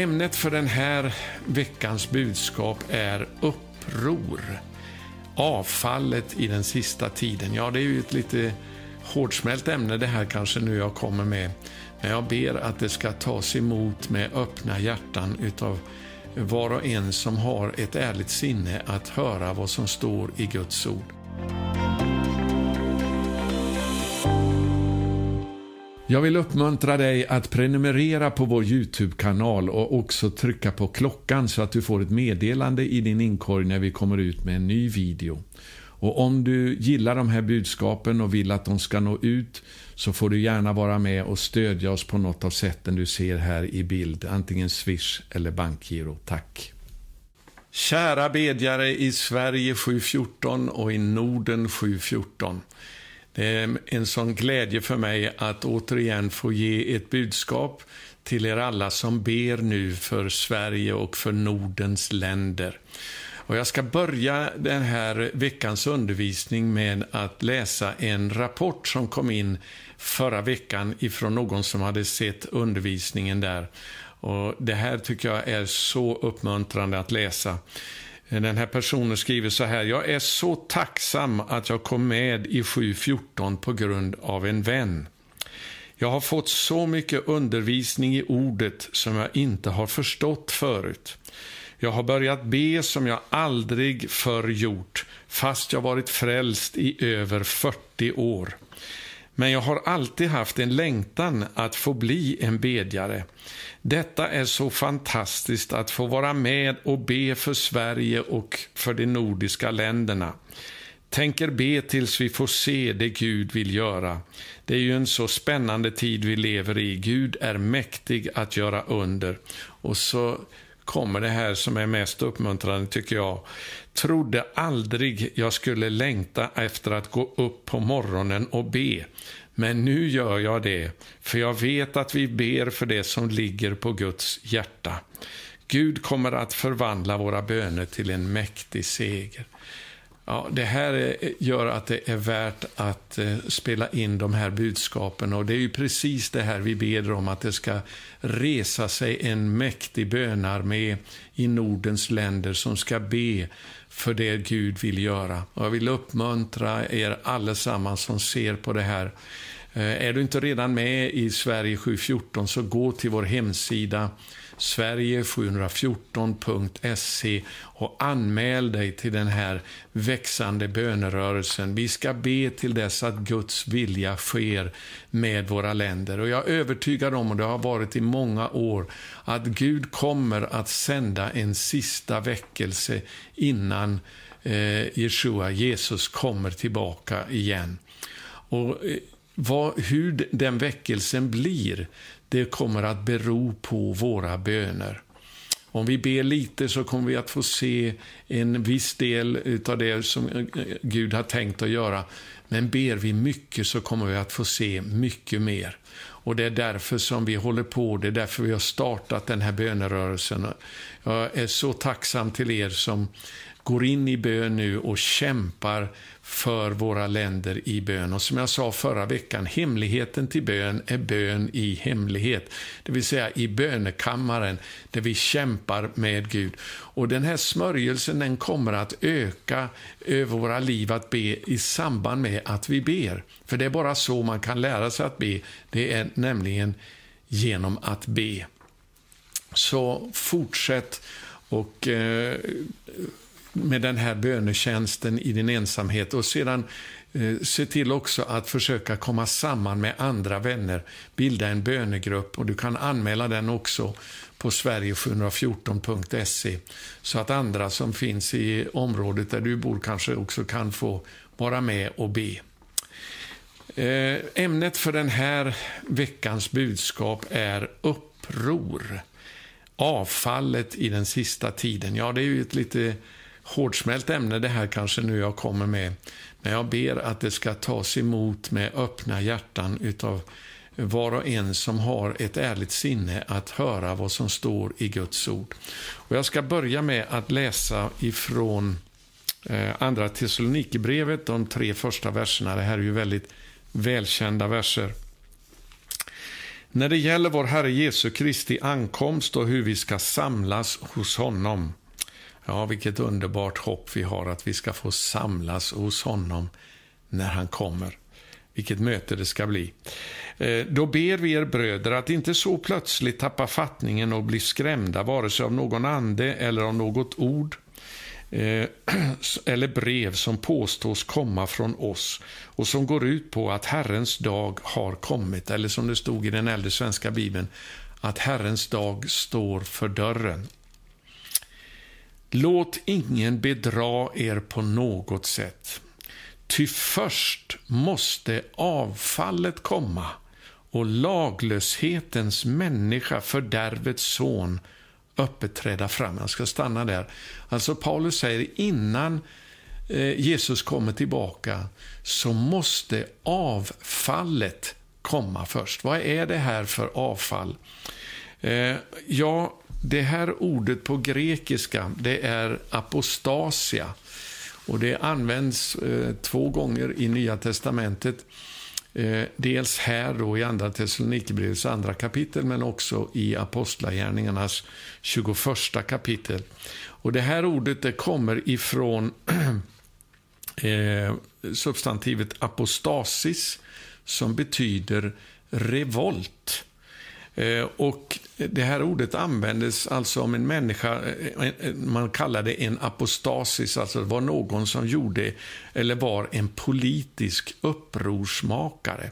Ämnet för den här veckans budskap är uppror. Avfallet i den sista tiden. Ja, det är ju ett lite hårdsmält ämne det här kanske nu jag kommer med. Men jag ber att det ska tas emot med öppna hjärtan utav var och en som har ett ärligt sinne att höra vad som står i Guds ord. Jag vill uppmuntra dig att prenumerera på vår Youtube-kanal och också trycka på klockan så att du får ett meddelande i din inkorg när vi kommer ut med en ny video. Och om du gillar de här budskapen och vill att de ska nå ut så får du gärna vara med och stödja oss på något av sätten du ser här i bild, antingen Swish eller bankgiro. Tack! Kära bedjare i Sverige 714 och i Norden 714. Det är en sån glädje för mig att återigen få ge ett budskap till er alla som ber nu för Sverige och för Nordens länder. Och jag ska börja den här veckans undervisning med att läsa en rapport som kom in förra veckan ifrån någon som hade sett undervisningen där. Och Det här tycker jag är så uppmuntrande att läsa. Den här personen skriver så här. Jag är så tacksam att jag kom med i 714 på grund av en vän. Jag har fått så mycket undervisning i ordet som jag inte har förstått förut. Jag har börjat be som jag aldrig förr gjort, fast jag varit frälst i över 40 år. Men jag har alltid haft en längtan att få bli en bedjare. Detta är så fantastiskt att få vara med och be för Sverige och för de nordiska länderna. Tänker be tills vi får se det Gud vill göra. Det är ju en så spännande tid vi lever i. Gud är mäktig att göra under. Och så kommer det här som är mest uppmuntrande, tycker jag. Trodde aldrig jag skulle längta efter att gå upp på morgonen och be. Men nu gör jag det, för jag vet att vi ber för det som ligger på Guds hjärta. Gud kommer att förvandla våra böner till en mäktig seger. Ja, det här gör att det är värt att eh, spela in de här budskapen och det är ju precis det här vi ber om, att det ska resa sig en mäktig bönarmé i Nordens länder som ska be för det Gud vill göra. Och jag vill uppmuntra er allesammans som ser på det här. Eh, är du inte redan med i Sverige 714 så gå till vår hemsida sverige714.se och anmäl dig till den här växande bönerörelsen. Vi ska be till dess att Guds vilja sker med våra länder. Och jag är övertygad om, och det har varit i många år, att Gud kommer att sända en sista väckelse innan eh, Jeshua, Jesus, kommer tillbaka igen. Och eh, vad, hur den väckelsen blir, det kommer att bero på våra böner. Om vi ber lite så kommer vi att få se en viss del av det som Gud har tänkt att göra. Men ber vi mycket så kommer vi att få se mycket mer. Och Det är därför som vi håller på, det är därför vi har startat den här bönerörelsen. Jag är så tacksam till er som går in i bön nu och kämpar för våra länder i bön. Och som jag sa förra veckan, hemligheten till bön är bön i hemlighet. Det vill säga i bönekammaren där vi kämpar med Gud. Och den här smörjelsen den kommer att öka över våra liv att be i samband med att vi ber. För det är bara så man kan lära sig att be. Det är nämligen genom att be. Så fortsätt och eh, med den här bönetjänsten i din ensamhet och sedan eh, se till också att försöka komma samman med andra vänner, bilda en bönegrupp och du kan anmäla den också på sverige714.se så att andra som finns i området där du bor kanske också kan få vara med och be. Eh, ämnet för den här veckans budskap är uppror. Avfallet i den sista tiden. Ja, det är ju ett lite hårdsmält ämne det här kanske nu jag kommer med. Men jag ber att det ska tas emot med öppna hjärtan utav var och en som har ett ärligt sinne att höra vad som står i Guds ord. Och jag ska börja med att läsa ifrån eh, Andra Thessalonikerbrevet, de tre första verserna. Det här är ju väldigt välkända verser. När det gäller vår Herre Jesu Kristi ankomst och hur vi ska samlas hos honom. Ja, vilket underbart hopp vi har att vi ska få samlas hos honom när han kommer. Vilket möte det ska bli. Eh, då ber vi er bröder att inte så plötsligt tappa fattningen och bli skrämda vare sig av någon ande eller av något ord eh, eller brev som påstås komma från oss och som går ut på att Herrens dag har kommit, eller som det stod i den äldre svenska bibeln, att Herrens dag står för dörren. Låt ingen bedra er på något sätt. Ty först måste avfallet komma och laglöshetens människa, fördärvets son, öppet träda fram. Jag ska stanna där. Alltså Paulus säger innan eh, Jesus kommer tillbaka så måste avfallet komma först. Vad är det här för avfall? Eh, ja, det här ordet på grekiska, det är apostasia. Och det används eh, två gånger i Nya Testamentet. Eh, dels här då i Andra Thessalonikerbrevets andra kapitel, men också i Apostlagärningarnas 21 kapitel. Och det här ordet det kommer ifrån eh, substantivet apostasis, som betyder revolt. Eh, och det här ordet användes alltså om en människa, eh, man kallade det en apostasis, alltså det var någon som gjorde, eller var en politisk upprorsmakare.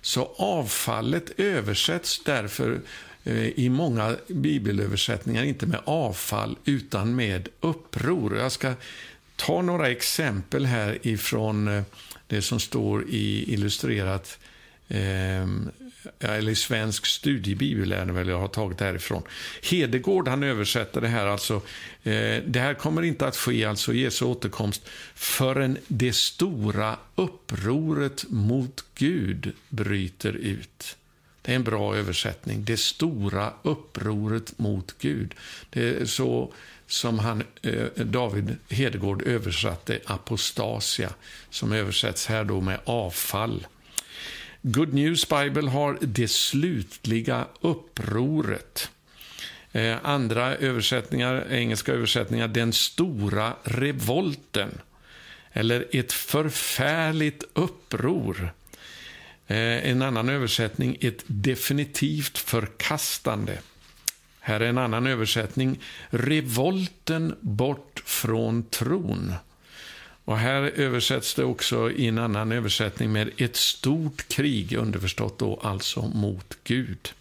Så avfallet översätts därför eh, i många bibelöversättningar inte med avfall utan med uppror. Jag ska ta några exempel här ifrån det som står i illustrerat eller svensk studiebibel är det väl jag har tagit därifrån. Hedegård han översätter det här alltså, eh, det här kommer inte att ske, alltså Jesu återkomst, förrän det stora upproret mot Gud bryter ut. Det är en bra översättning. Det stora upproret mot Gud. Det är så som han, eh, David Hedegård översatte apostasia, som översätts här då med avfall. Good News Bible har det slutliga upproret. Eh, andra översättningar, engelska översättningar, den stora revolten. Eller ett förfärligt uppror. Eh, en annan översättning, ett definitivt förkastande. Här är en annan översättning, revolten bort från tron. Och här översätts det också i en annan översättning med ett stort krig, underförstått då alltså mot Gud.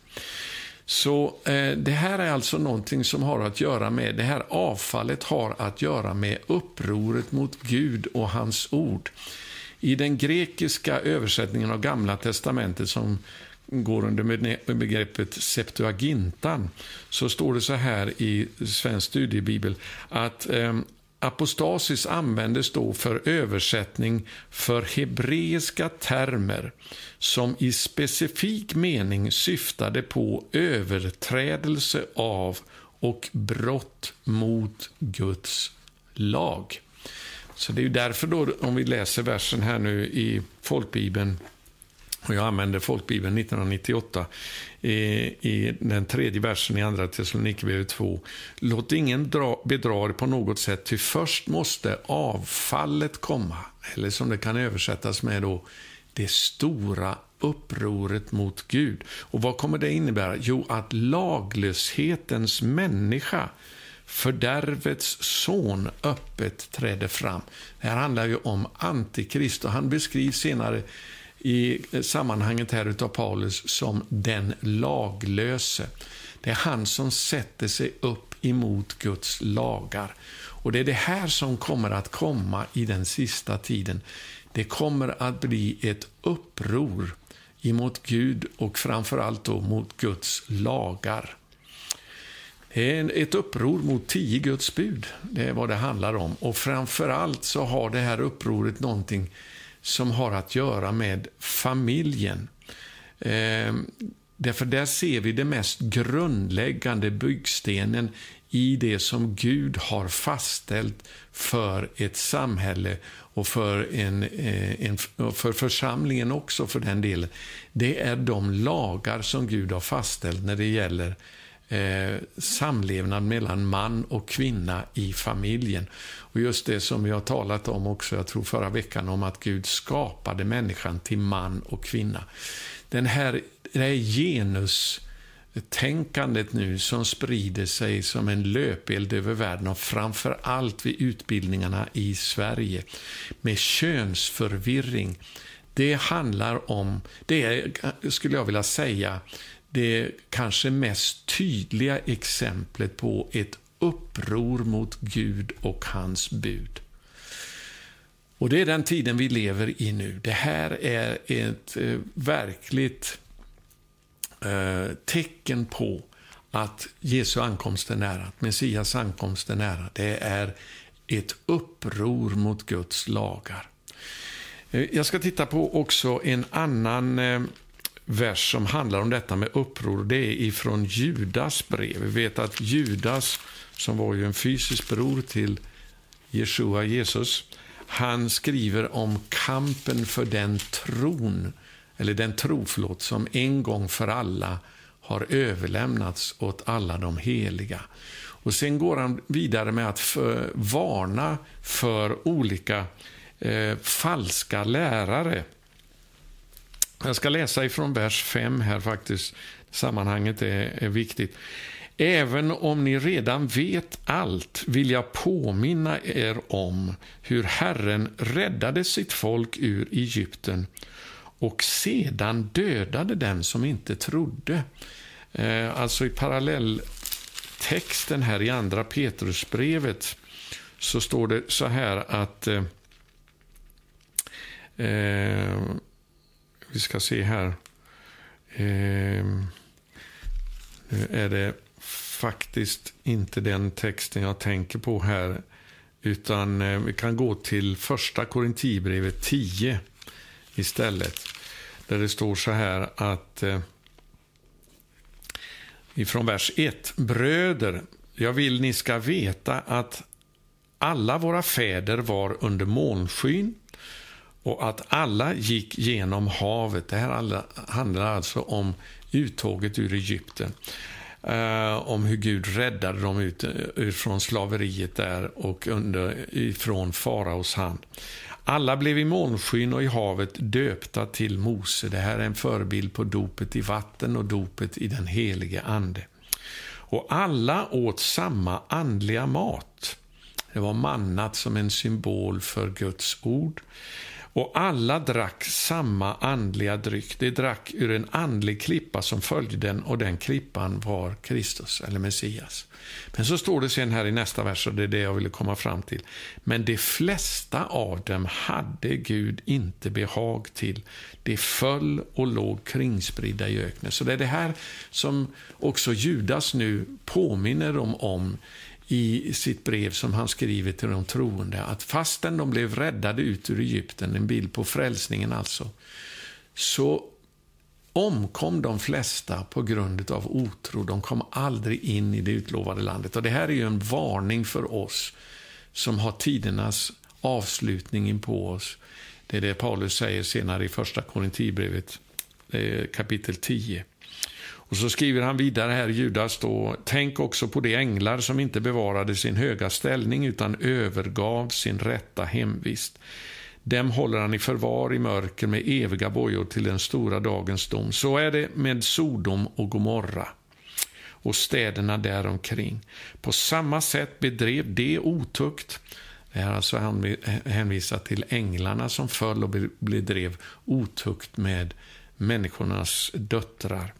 Så eh, det här är alltså någonting som har att göra med, det här avfallet har att göra med upproret mot Gud och hans ord. I den grekiska översättningen av Gamla testamentet som går under begreppet Septuagintan, så står det så här i Svensk studiebibel att eh, Apostasis användes då för översättning för hebreiska termer som i specifik mening syftade på överträdelse av och brott mot Guds lag. Så det är därför då, om vi läser versen här nu i folkbibeln och jag använde folkbibeln 1998 i, i den tredje versen i Andra Thessalonikerbrevet 2. Låt ingen dra, bedra er på något sätt, ty först måste avfallet komma. Eller som det kan översättas med då, det stora upproret mot Gud. Och vad kommer det innebära? Jo, att laglöshetens människa fördärvets son öppet träder fram. Det här handlar ju om Antikrist och han beskrivs senare i eh, sammanhanget här utav Paulus som den laglöse. Det är han som sätter sig upp emot Guds lagar. Och Det är det här som kommer att komma i den sista tiden. Det kommer att bli ett uppror emot Gud och framförallt då mot Guds lagar. Det är ett uppror mot tio Guds bud. Det är vad det handlar om. Och framförallt så har det här upproret någonting som har att göra med familjen. Eh, Därför där ser vi det mest grundläggande byggstenen i det som Gud har fastställt för ett samhälle och för, en, eh, en, för församlingen också för den delen. Det är de lagar som Gud har fastställt när det gäller eh, samlevnad mellan man och kvinna i familjen. Och just det som vi har talat om också, jag tror förra veckan, om att Gud skapade människan till man och kvinna. Den här, det här genus tänkandet nu som sprider sig som en löpeld över världen och framför allt vid utbildningarna i Sverige med könsförvirring. Det handlar om, det är, skulle jag vilja säga, det kanske mest tydliga exemplet på ett uppror mot Gud och hans bud. Och det är den tiden vi lever i nu. Det här är ett eh, verkligt eh, tecken på att Jesu ankomst är nära, att Messias ankomst är nära. Det är ett uppror mot Guds lagar. Eh, jag ska titta på också en annan eh, vers som handlar om detta med uppror. Det är ifrån Judas brev. Vi vet att Judas, som var ju en fysisk bror till Jeshua, Jesus, han skriver om kampen för den tron, eller den tro, förlåt, som en gång för alla har överlämnats åt alla de heliga. Och Sen går han vidare med att för, varna för olika eh, falska lärare jag ska läsa ifrån vers 5 här faktiskt. Sammanhanget är, är viktigt. Även om ni redan vet allt vill jag påminna er om hur Herren räddade sitt folk ur Egypten och sedan dödade den som inte trodde. Eh, alltså i parallelltexten här i andra Petrusbrevet så står det så här att eh, eh vi ska se här. Eh, nu är det faktiskt inte den texten jag tänker på här. Utan eh, vi kan gå till första Korintierbrevet 10 istället. Där det står så här att eh, ifrån vers 1. Bröder, jag vill ni ska veta att alla våra fäder var under månskyn och att alla gick genom havet. Det här handlar alltså om uttåget ur Egypten. Uh, om hur Gud räddade dem ut eh, ut från slaveriet där och under, ifrån faraos hand. Alla blev i månskyn och i havet döpta till Mose. Det här är en förebild på dopet i vatten och dopet i den helige Ande. Och alla åt samma andliga mat. Det var mannat som en symbol för Guds ord. Och alla drack samma andliga dryck. De drack ur en andlig klippa som följde den och den klippan var Kristus, eller Messias. Men så står det sen här i nästa vers, och det är det jag ville komma fram till. Men de flesta av dem hade Gud inte behag till. De föll och låg kringspridda i öknen. Så det är det här som också Judas nu påminner dem om i sitt brev som han skriver till de troende att fastän de blev räddade ut ur Egypten, en bild på frälsningen alltså, så omkom de flesta på grund av otro. De kom aldrig in i det utlovade landet. Och Det här är ju en varning för oss som har tidernas avslutning in på oss. Det är det Paulus säger senare i första Korinthierbrevet eh, kapitel 10. Och så skriver han vidare här, Judas då, tänk också på de änglar som inte bevarade sin höga ställning utan övergav sin rätta hemvist. Dem håller han i förvar i mörker med eviga bojor till den stora dagens dom. Så är det med Sodom och Gomorra och städerna däromkring. På samma sätt bedrev de otukt. Det här alltså hänvisat till änglarna som föll och bedrev otukt med människornas döttrar.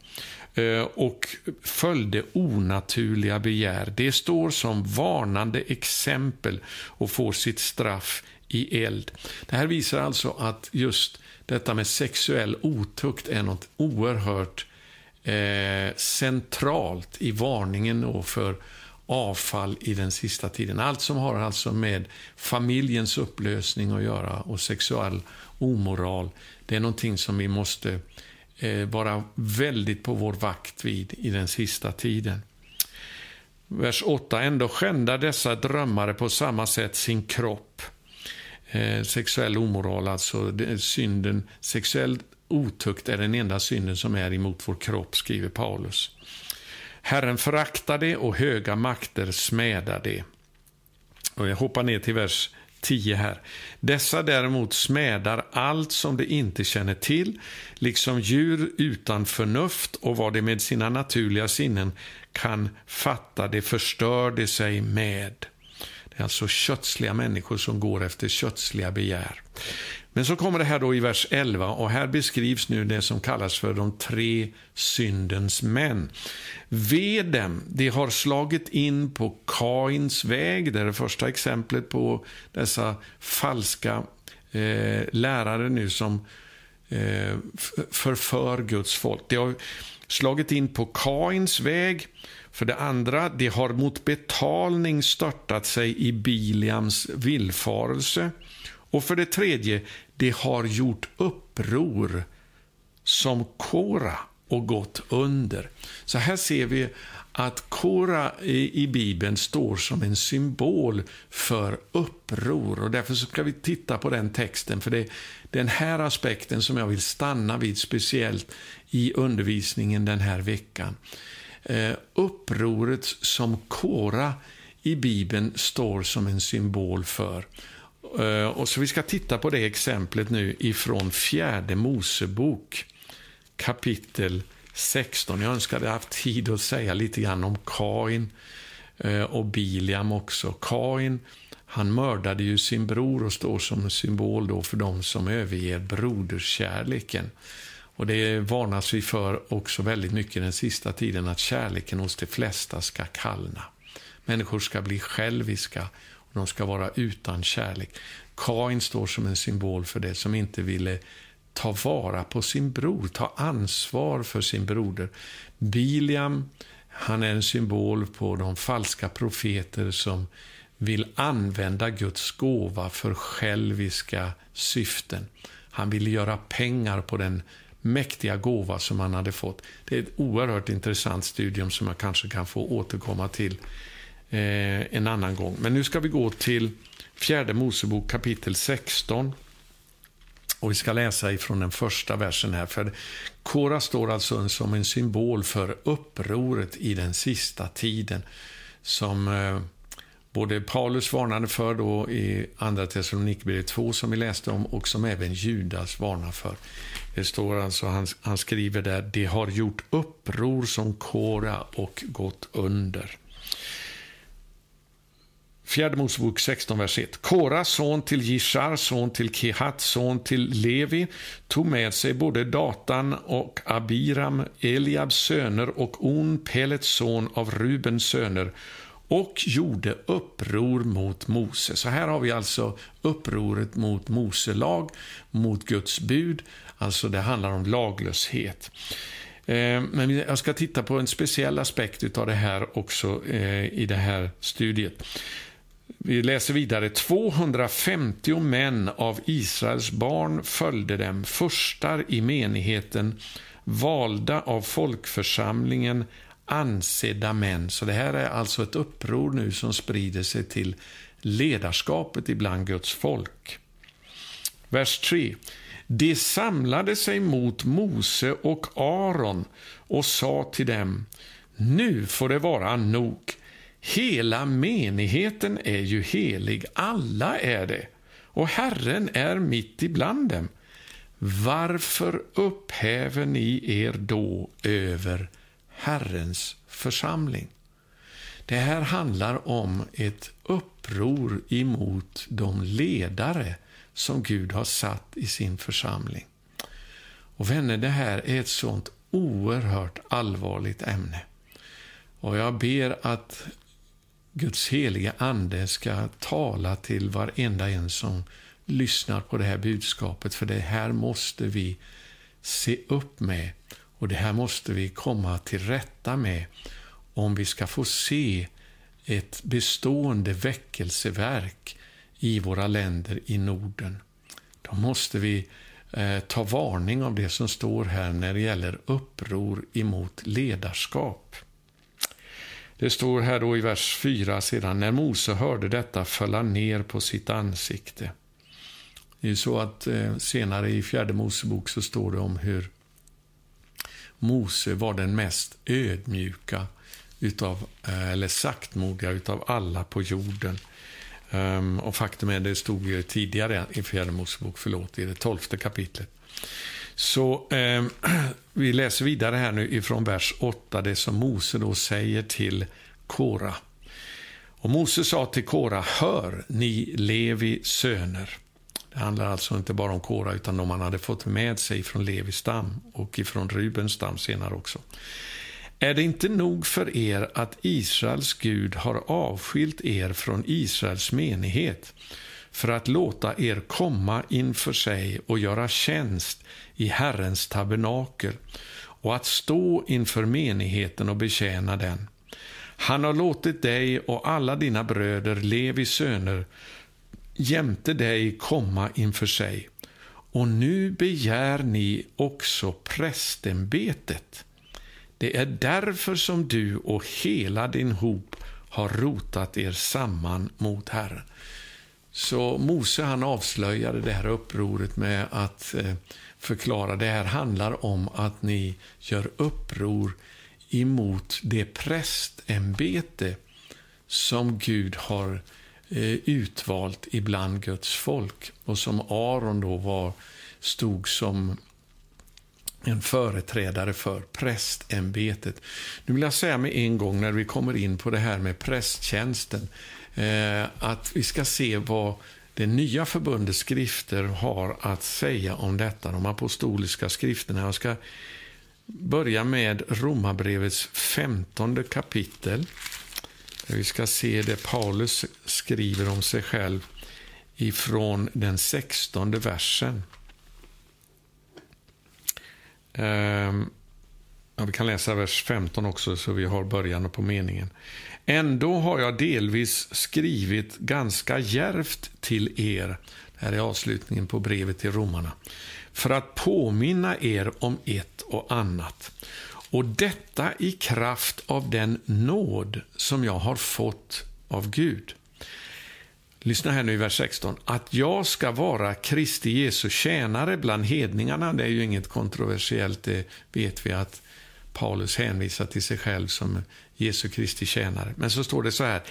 Eh, och följde onaturliga begär. Det står som varnande exempel och får sitt straff i eld. Det här visar alltså att just detta med sexuell otukt är något oerhört eh, centralt i varningen för avfall i den sista tiden. Allt som har alltså med familjens upplösning att göra och sexuell omoral, det är någonting som vi måste eh, Eh, vara väldigt på vår vakt vid i den sista tiden. Vers 8. Ändå skändar dessa drömmare på samma sätt sin kropp. Eh, sexuell omoral, alltså synden, sexuell otukt är den enda synden som är emot vår kropp, skriver Paulus. Herren föraktar det och höga makter smädar det. Och jag hoppar ner till vers 10 här. Dessa däremot smädar allt som de inte känner till, liksom djur utan förnuft och vad de med sina naturliga sinnen kan fatta, det förstör de sig med. Det är alltså kötsliga människor som går efter kötsliga begär. Men så kommer det här då i vers 11 och här beskrivs nu det som kallas för de tre syndens män. Ve dem, de har slagit in på Kains väg, det är det första exemplet på dessa falska eh, lärare nu som eh, förför Guds folk. De har slagit in på Kains väg. För det andra, de har mot betalning störtat sig i Biliams villfarelse. Och för det tredje, det har gjort uppror som Kora och gått under. Så här ser vi att Kora i, i Bibeln står som en symbol för uppror. Och Därför ska vi titta på den texten, för det är den här aspekten som jag vill stanna vid speciellt i undervisningen den här veckan. Eh, upproret som Kora i Bibeln står som en symbol för. Eh, och så Vi ska titta på det exemplet nu ifrån fjärde Mosebok kapitel 16. Jag önskade haft tid att säga lite grann om Kain eh, och Biliam också. Kain han mördade ju sin bror och står som symbol då för dem som överger broderskärleken. Och Det varnas vi för också väldigt mycket den sista tiden, att kärleken hos de flesta ska kallna. Människor ska bli själviska de ska vara utan kärlek. Kain står som en symbol för det som inte ville ta vara på sin bror, ta ansvar för sin broder. Biliam, han är en symbol på de falska profeter som vill använda Guds gåva för själviska syften. Han ville göra pengar på den mäktiga gåva som han hade fått. Det är ett oerhört intressant studium som jag kanske kan få återkomma till eh, en annan gång. Men nu ska vi gå till fjärde Mosebok kapitel 16. Och Vi ska läsa ifrån den första versen här. För Kora står alltså som en symbol för upproret i den sista tiden. Som eh, både Paulus varnade för då i Andra Thessalonikerbrevet 2 som vi läste om och som även Judas varnar för. Det står alltså, han, han skriver där, de har gjort uppror som Kora och gått under. Fjärde Mosebok 16, vers 1. Kora, son till Jishar, son till Kehat, son till Levi, tog med sig både Datan och Abiram, Eliabs söner och On, Pelets son av Rubens söner, och gjorde uppror mot Mose. Så här har vi alltså upproret mot Mose lag, mot Guds bud. Alltså det handlar om laglöshet. Eh, men jag ska titta på en speciell aspekt av det här också eh, i det här studiet. Vi läser vidare. 250 män av Israels barn följde dem, förstar i menigheten, valda av folkförsamlingen, ansedda män. Så det här är alltså ett uppror nu som sprider sig till ledarskapet ibland Guds folk. Vers 3. De samlade sig mot Mose och Aron och sa till dem, nu får det vara nog. Hela menigheten är ju helig, alla är det, och Herren är mitt ibland dem. Varför upphäver ni er då över Herrens församling? Det här handlar om ett uppror emot de ledare som Gud har satt i sin församling. Och vänner, det här är ett sånt oerhört allvarligt ämne. Och jag ber att Guds heliga Ande ska tala till varenda en som lyssnar på det här budskapet, för det här måste vi se upp med och det här måste vi komma till rätta med om vi ska få se ett bestående väckelseverk i våra länder i Norden. Då måste vi eh, ta varning av det som står här när det gäller uppror emot ledarskap. Det står här då i vers 4 sedan, när Mose hörde detta föll han ner på sitt ansikte. Det är så att eh, senare i fjärde Mosebok så står det om hur Mose var den mest ödmjuka utav, eh, eller saktmodiga utav alla på jorden. Um, och faktum är, det stod ju tidigare i fjärde Mosebok, förlåt, i det tolfte kapitlet. Så eh, vi läser vidare här nu ifrån vers 8, det som Mose då säger till Kora. Och Mose sa till Kora, hör ni Levi söner. Det handlar alltså inte bara om Kora, utan de han hade fått med sig från Levi stam och ifrån Rubens stam senare också. Är det inte nog för er att Israels Gud har avskilt er från Israels menighet för att låta er komma inför sig och göra tjänst i Herrens tabernakel och att stå inför menigheten och betjäna den? Han har låtit dig och alla dina bröder, Levi söner, jämte dig komma inför sig. Och nu begär ni också prästämbetet. Det är därför som du och hela din hop har rotat er samman mot Herren. Så Mose han avslöjade det här upproret med att eh, förklara det här handlar om att ni gör uppror emot det prästämbete som Gud har eh, utvalt ibland Guds folk och som Aron då var, stod som en företrädare för prästämbetet. Nu vill jag säga med en gång när vi kommer in på det här med prästtjänsten eh, att vi ska se vad det nya förbundets skrifter har att säga om detta, de apostoliska skrifterna. Jag ska börja med Romarbrevets femtonde kapitel. Vi ska se det Paulus skriver om sig själv ifrån den sextonde versen. Ehm, ja, vi kan läsa vers 15 också, så vi har början på meningen. Ändå har jag delvis skrivit ganska järvt till er. Det här är avslutningen på brevet till romarna. För att påminna er om ett och annat. Och detta i kraft av den nåd som jag har fått av Gud. Lyssna här nu i vers 16. Att jag ska vara Kristi Jesu tjänare bland hedningarna, det är ju inget kontroversiellt. Det vet vi att Paulus hänvisar till sig själv som Jesu Kristi tjänare. Men så står det så här.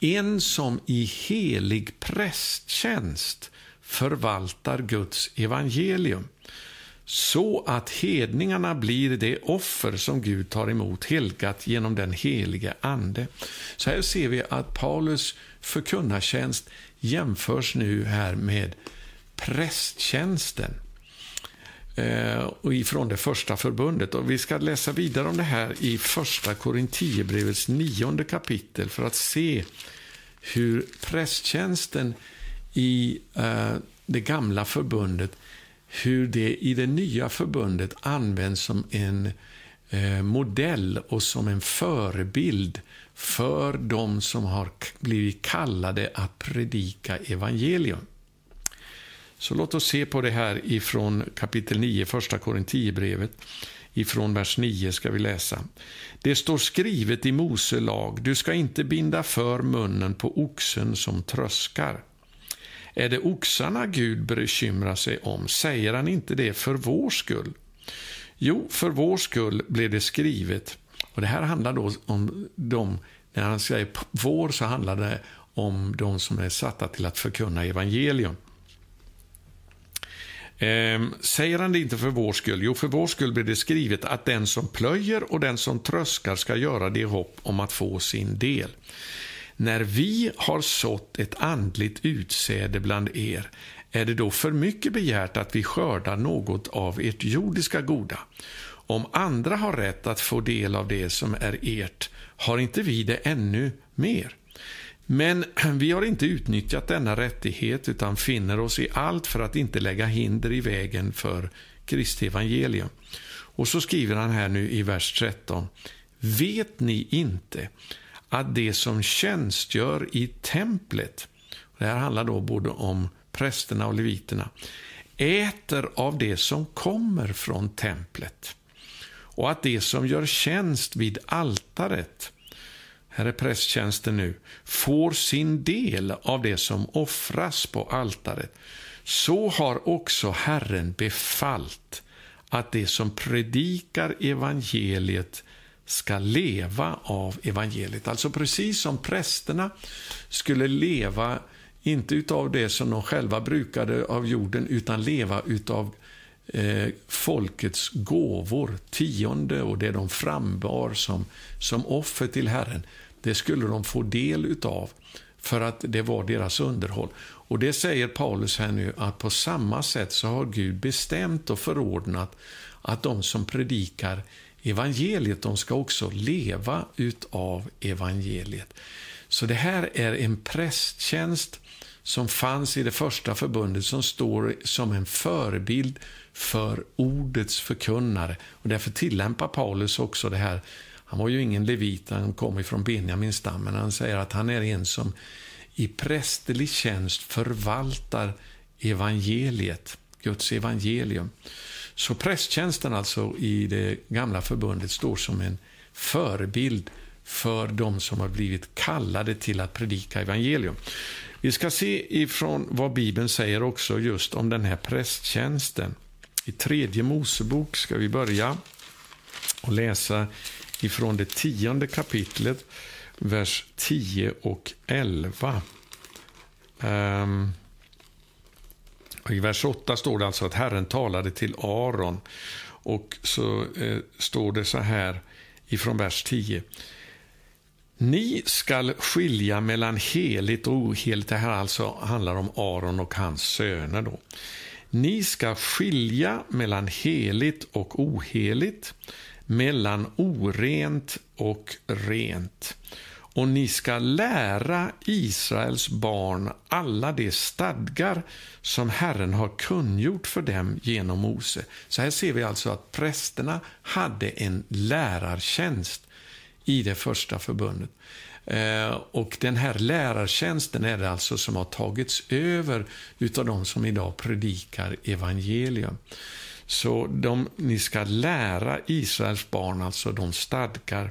En som i helig prästtjänst förvaltar Guds evangelium så att hedningarna blir det offer som Gud tar emot helgat genom den helige Ande. Så här ser vi att Paulus förkunnartjänst jämförs nu här med prästtjänsten Eh, och ifrån det första förbundet. Och vi ska läsa vidare om det här i första Korinthierbrevets nionde kapitel för att se hur prästtjänsten i eh, det gamla förbundet hur det i det nya förbundet används som en eh, modell och som en förebild för de som har blivit kallade att predika evangelium. Så låt oss se på det här ifrån kapitel 9, första Korinthierbrevet. Ifrån vers 9 ska vi läsa. Det står skrivet i Mose lag, du ska inte binda för munnen på oxen som tröskar. Är det oxarna Gud bekymrar sig om, säger han inte det för vår skull? Jo, för vår skull blev det skrivet. Och Det här handlar då om de, när han säger vår så handlar det om de som är satta till att förkunna evangelium. Ehm, säger han det inte för vår skull? Jo, för vår skull blir det skrivet att den som plöjer och den som tröskar ska göra det i hopp om att få sin del. När vi har sått ett andligt utsäde bland er, är det då för mycket begärt att vi skördar något av ert jordiska goda? Om andra har rätt att få del av det som är ert, har inte vi det ännu mer? Men vi har inte utnyttjat denna rättighet utan finner oss i allt för att inte lägga hinder i vägen för Kristi evangelium. Och så skriver han här nu i vers 13. Vet ni inte att det som tjänstgör i templet, det här handlar då både om prästerna och leviterna, äter av det som kommer från templet och att det som gör tjänst vid altaret, här är prästtjänsten nu, får sin del av det som offras på altaret. Så har också Herren befallt att det som predikar evangeliet ska leva av evangeliet. Alltså precis som prästerna skulle leva, inte utav det som de själva brukade av jorden, utan leva utav eh, folkets gåvor, tionde och det de frambar som, som offer till Herren. Det skulle de få del utav för att det var deras underhåll. Och det säger Paulus här nu att på samma sätt så har Gud bestämt och förordnat att de som predikar evangeliet, de ska också leva utav evangeliet. Så det här är en prästtjänst som fanns i det första förbundet som står som en förebild för ordets förkunnare. Och därför tillämpar Paulus också det här. Han var ju ingen levit, han kom ifrån Benjaminstammen. men han säger att han är en som i prästerlig tjänst förvaltar evangeliet, Guds evangelium. Så prästtjänsten alltså i det gamla förbundet står som en förebild för de som har blivit kallade till att predika evangelium. Vi ska se ifrån vad Bibeln säger också just om den här prästtjänsten. I tredje Mosebok ska vi börja och läsa ifrån det tionde kapitlet, vers 10 och 11. Um, ehm, I vers 8 står det alltså att Herren talade till Aron. Och så eh, står det så här ifrån vers 10. Ni skall skilja mellan heligt och oheligt. Det här alltså handlar om Aron och hans söner. Då. Ni ska skilja mellan heligt och oheligt, mellan orent och rent. Och ni ska lära Israels barn alla de stadgar som Herren har kungjort för dem genom Mose. Så här ser vi alltså att prästerna hade en lärartjänst i det första förbundet. Eh, och den här lärartjänsten är det alltså som har tagits över utav de som idag predikar evangelium. Så de, ni ska lära Israels barn alltså de stadgar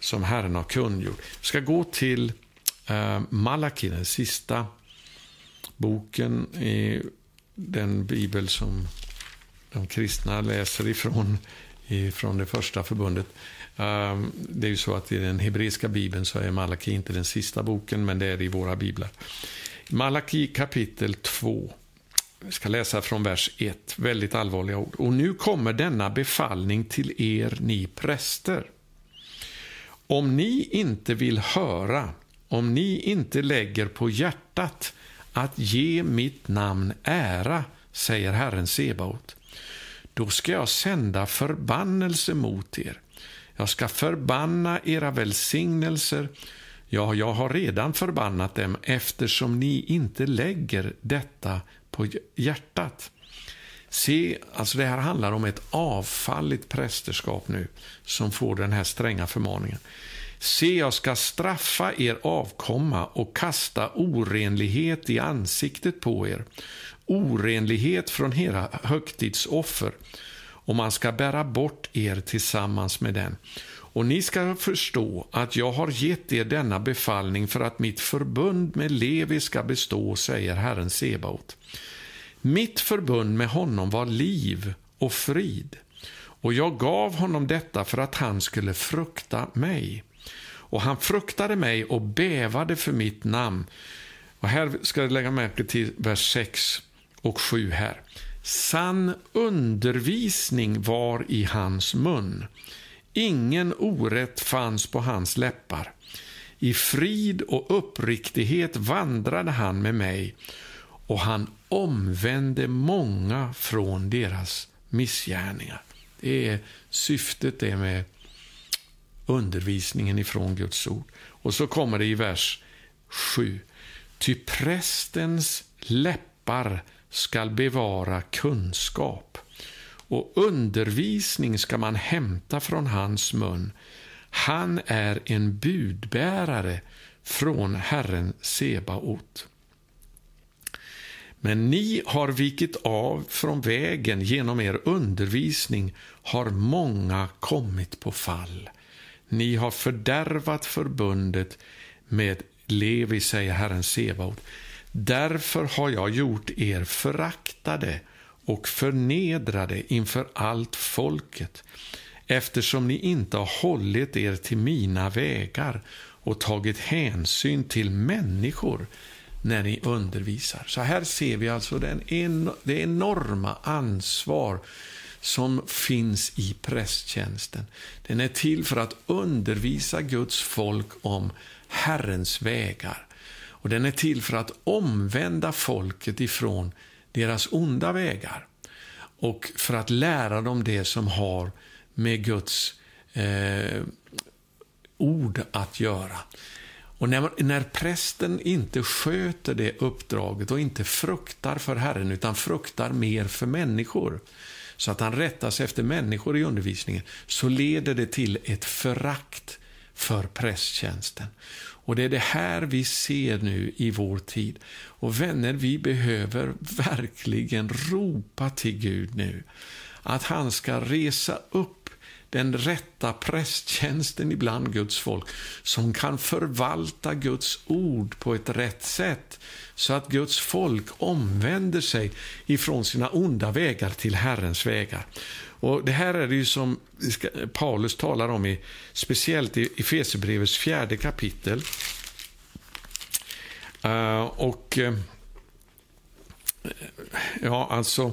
som Herren har kungjort. Vi ska gå till eh, Malaki, den sista boken i den bibel som de kristna läser ifrån, ifrån det första förbundet. Eh, det är ju så att i den hebreiska bibeln så är Malaki inte den sista boken, men det är det i våra biblar. Malaki kapitel 2. Vi ska läsa från vers 1, väldigt allvarliga ord. Och nu kommer denna befallning till er, ni präster. Om ni inte vill höra, om ni inte lägger på hjärtat att ge mitt namn ära, säger Herren Sebaot, då ska jag sända förbannelse mot er jag ska förbanna era välsignelser. Ja, jag har redan förbannat dem eftersom ni inte lägger detta på hjärtat. Se, alltså det här handlar om ett avfalligt prästerskap nu som får den här stränga förmaningen. Se, jag ska straffa er avkomma och kasta orenlighet i ansiktet på er, orenlighet från era högtidsoffer och man ska bära bort er tillsammans med den. Och ni ska förstå att jag har gett er denna befallning för att mitt förbund med Levi ska bestå, säger Herren Sebaot. Mitt förbund med honom var liv och frid, och jag gav honom detta för att han skulle frukta mig. Och han fruktade mig och bävade för mitt namn. Och här ska jag lägga märke till vers 6 och 7 här. Sann undervisning var i hans mun. Ingen orätt fanns på hans läppar. I frid och uppriktighet vandrade han med mig och han omvände många från deras missgärningar. Det är syftet det med undervisningen ifrån Guds ord. Och så kommer det i vers 7. Ty prästens läppar skall bevara kunskap och undervisning ska man hämta från hans mun. Han är en budbärare från Herren Sebaot. Men ni har vikit av från vägen genom er undervisning har många kommit på fall. Ni har fördärvat förbundet med Levi, säger Herren Sebaot. Därför har jag gjort er föraktade och förnedrade inför allt folket eftersom ni inte har hållit er till mina vägar och tagit hänsyn till människor när ni undervisar. Så här ser vi alltså den en, det enorma ansvar som finns i prästtjänsten. Den är till för att undervisa Guds folk om Herrens vägar. Och den är till för att omvända folket ifrån deras onda vägar och för att lära dem det som har med Guds eh, ord att göra. Och när, när prästen inte sköter det uppdraget och inte fruktar för Herren utan fruktar mer för människor så att han rättar sig efter människor i undervisningen så leder det till ett förakt för prästtjänsten. Och Det är det här vi ser nu i vår tid. Och vänner, vi behöver verkligen ropa till Gud nu att han ska resa upp den rätta prästtjänsten ibland Guds folk som kan förvalta Guds ord på ett rätt sätt så att Guds folk omvänder sig ifrån sina onda vägar till Herrens vägar. Och Det här är det ju som Paulus talar om, i, speciellt i Efesierbrevets fjärde kapitel. Uh, och uh, Ja, alltså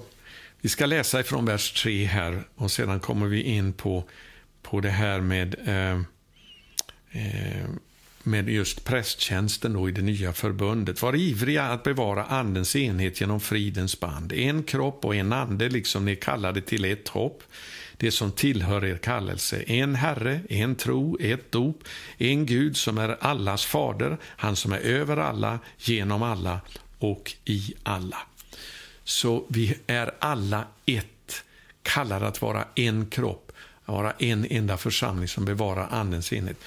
vi ska läsa ifrån vers 3 här och sedan kommer vi in på, på det här med, eh, eh, med just prästtjänsten då i det nya förbundet. Var ivriga att bevara andens enhet genom fridens band. En kropp och en ande, liksom ni kallade till ett hopp det som tillhör er kallelse. En Herre, en tro, ett dop, en Gud som är allas fader, han som är över alla, genom alla och i alla. Så vi är alla ett, kallade att vara en kropp, att vara en enda församling som bevarar Andens enhet.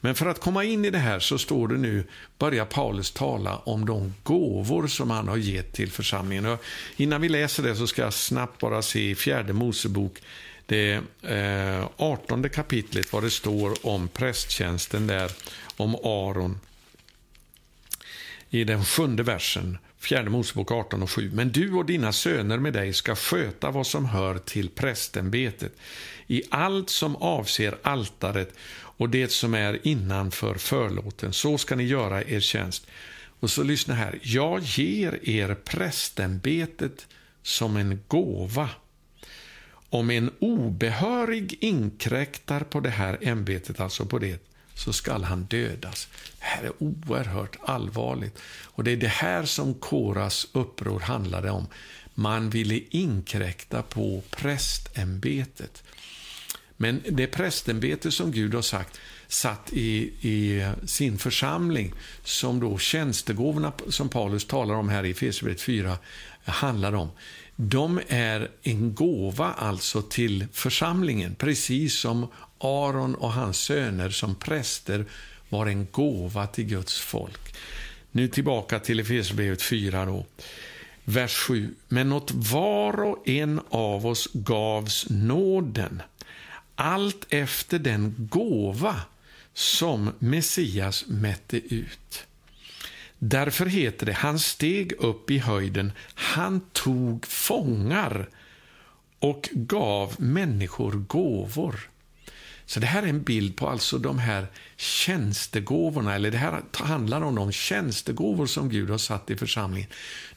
Men för att komma in i det här så står det nu, börjar Paulus tala om de gåvor som han har gett till församlingen. Och innan vi läser det så ska jag snabbt bara se i fjärde Mosebok, det eh, 18 kapitlet, vad det står om prästtjänsten där, om Aron. I den sjunde versen. Fjärde Mosebok 18 och 7. Men du och dina söner med dig ska sköta vad som hör till prästämbetet i allt som avser altaret och det som är innanför förlåten. Så ska ni göra er tjänst. Och så lyssna här. Jag ger er prästämbetet som en gåva. Om en obehörig inkräktar på det här ämbetet, alltså på det så skall han dödas. Det här är oerhört allvarligt. Och Det är det här som Koras uppror handlade om. Man ville inkräkta på prästämbetet. Men det prästämbete som Gud har sagt satt i, i sin församling, som då tjänstegåvorna som Paulus talar om här i Efesierbrevet 4 handlar om, de är en gåva alltså till församlingen, precis som Aron och hans söner som präster var en gåva till Guds folk. Nu tillbaka till Efesierbrevet 4 då. Vers 7. Men åt var och en av oss gavs nåden, allt efter den gåva som Messias mätte ut. Därför heter det, han steg upp i höjden, han tog fångar och gav människor gåvor. Så det här är en bild på alltså de här tjänstegåvorna, eller det här handlar om de tjänstegåvor som Gud har satt i församlingen.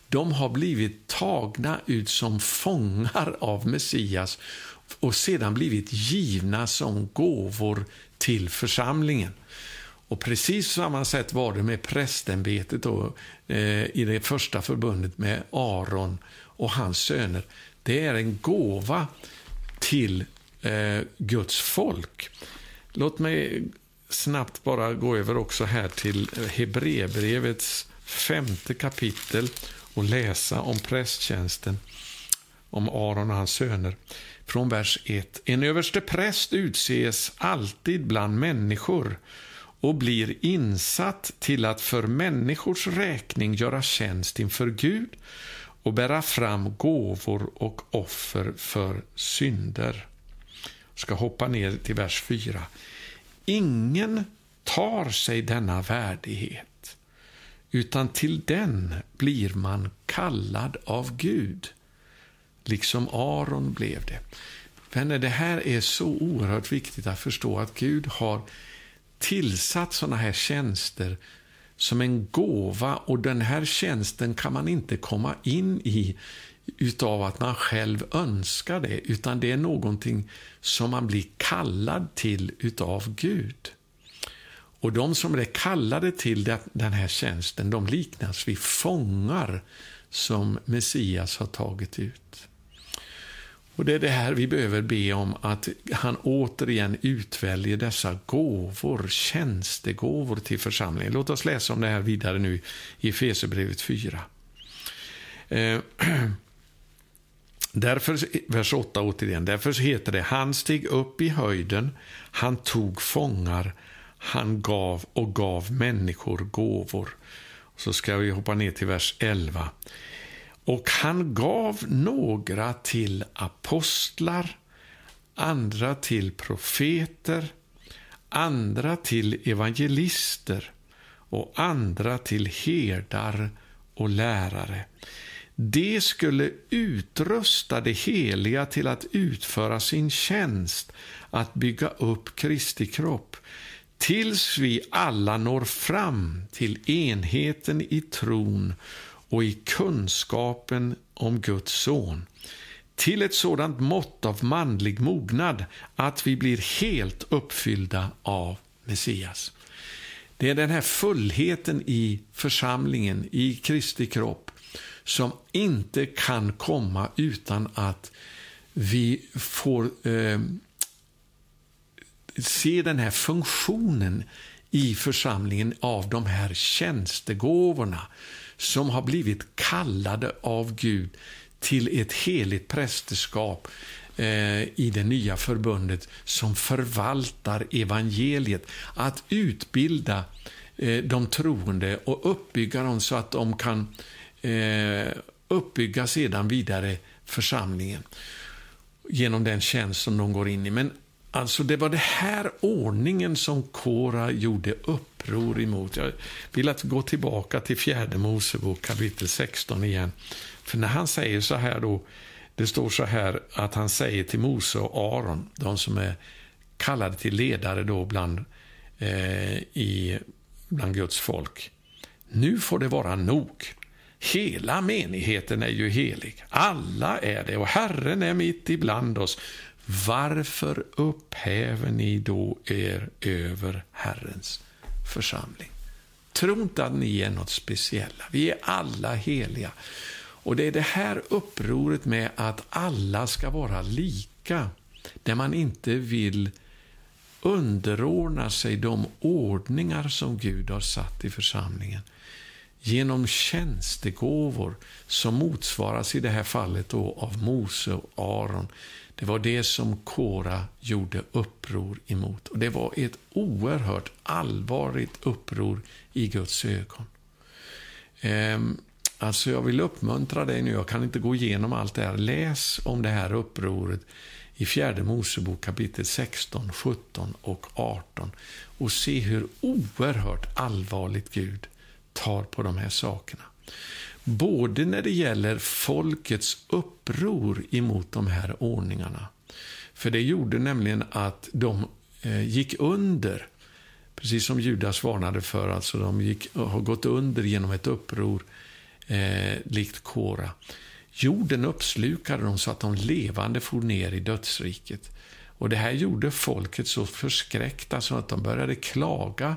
De har blivit tagna ut som fångar av Messias och sedan blivit givna som gåvor till församlingen. Och precis samma sätt var det med prästämbetet då, eh, i det första förbundet med Aron och hans söner. Det är en gåva till eh, Guds folk. Låt mig snabbt bara gå över också här till Hebreerbrevets femte kapitel och läsa om prästtjänsten, om Aron och hans söner. Från vers 1. En överste präst utses alltid bland människor och blir insatt till att för människors räkning göra tjänst inför Gud och bära fram gåvor och offer för synder. Jag ska hoppa ner till vers 4. Ingen tar sig denna värdighet, utan till den blir man kallad av Gud, liksom Aron blev det. Vänner, det här är så oerhört viktigt att förstå att Gud har tillsatt sådana här tjänster som en gåva och den här tjänsten kan man inte komma in i utav att man själv önskar det, utan det är någonting som man blir kallad till utav Gud. Och de som är kallade till den här tjänsten, de liknas vid fångar som Messias har tagit ut. Och Det är det här vi behöver be om, att han återigen utväljer dessa gåvor, tjänstegåvor till församlingen. Låt oss läsa om det här vidare nu i Fesebrevet 4. Eh, därför, vers 8 återigen, därför heter det, han steg upp i höjden, han tog fångar, han gav och gav människor gåvor. Så ska vi hoppa ner till vers 11. Och han gav några till apostlar, andra till profeter, andra till evangelister och andra till herdar och lärare. Det skulle utrusta det heliga till att utföra sin tjänst, att bygga upp Kristi kropp, tills vi alla når fram till enheten i tron och i kunskapen om Guds son till ett sådant mått av manlig mognad att vi blir helt uppfyllda av Messias. Det är den här fullheten i församlingen, i Kristi kropp, som inte kan komma utan att vi får eh, se den här funktionen i församlingen av de här tjänstegåvorna som har blivit kallade av Gud till ett heligt prästerskap eh, i det nya förbundet som förvaltar evangeliet. Att utbilda eh, de troende och uppbygga dem så att de kan eh, uppbygga sedan vidare församlingen genom den tjänst som de går in i. Men Alltså det var det här ordningen som Kora gjorde uppror emot. Jag vill att gå tillbaka till fjärde Mosebok kapitel 16 igen. För när han säger så här då, det står så här att han säger till Mose och Aron, de som är kallade till ledare då bland, eh, i, bland Guds folk. Nu får det vara nog. Hela menigheten är ju helig. Alla är det och Herren är mitt ibland oss. Varför upphäver ni då er över Herrens församling? Tro inte att ni är något speciella. Vi är alla heliga. Och det är det här upproret med att alla ska vara lika, där man inte vill underordna sig de ordningar som Gud har satt i församlingen genom tjänstegåvor som motsvaras i det här fallet då av Mose och Aron det var det som Kora gjorde uppror emot. Och Det var ett oerhört allvarligt uppror i Guds ögon. Ehm, alltså jag vill uppmuntra dig nu, jag kan inte gå igenom allt det här. Läs om det här upproret i fjärde Mosebok kapitel 16, 17 och 18 och se hur oerhört allvarligt Gud tar på de här sakerna. Både när det gäller folkets uppror emot de här ordningarna. För det gjorde nämligen att de eh, gick under, precis som Judas varnade för, alltså de gick, har gått under genom ett uppror eh, likt Kora. Jorden uppslukade dem så att de levande for ner i dödsriket. Och Det här gjorde folket så förskräckta så att de började klaga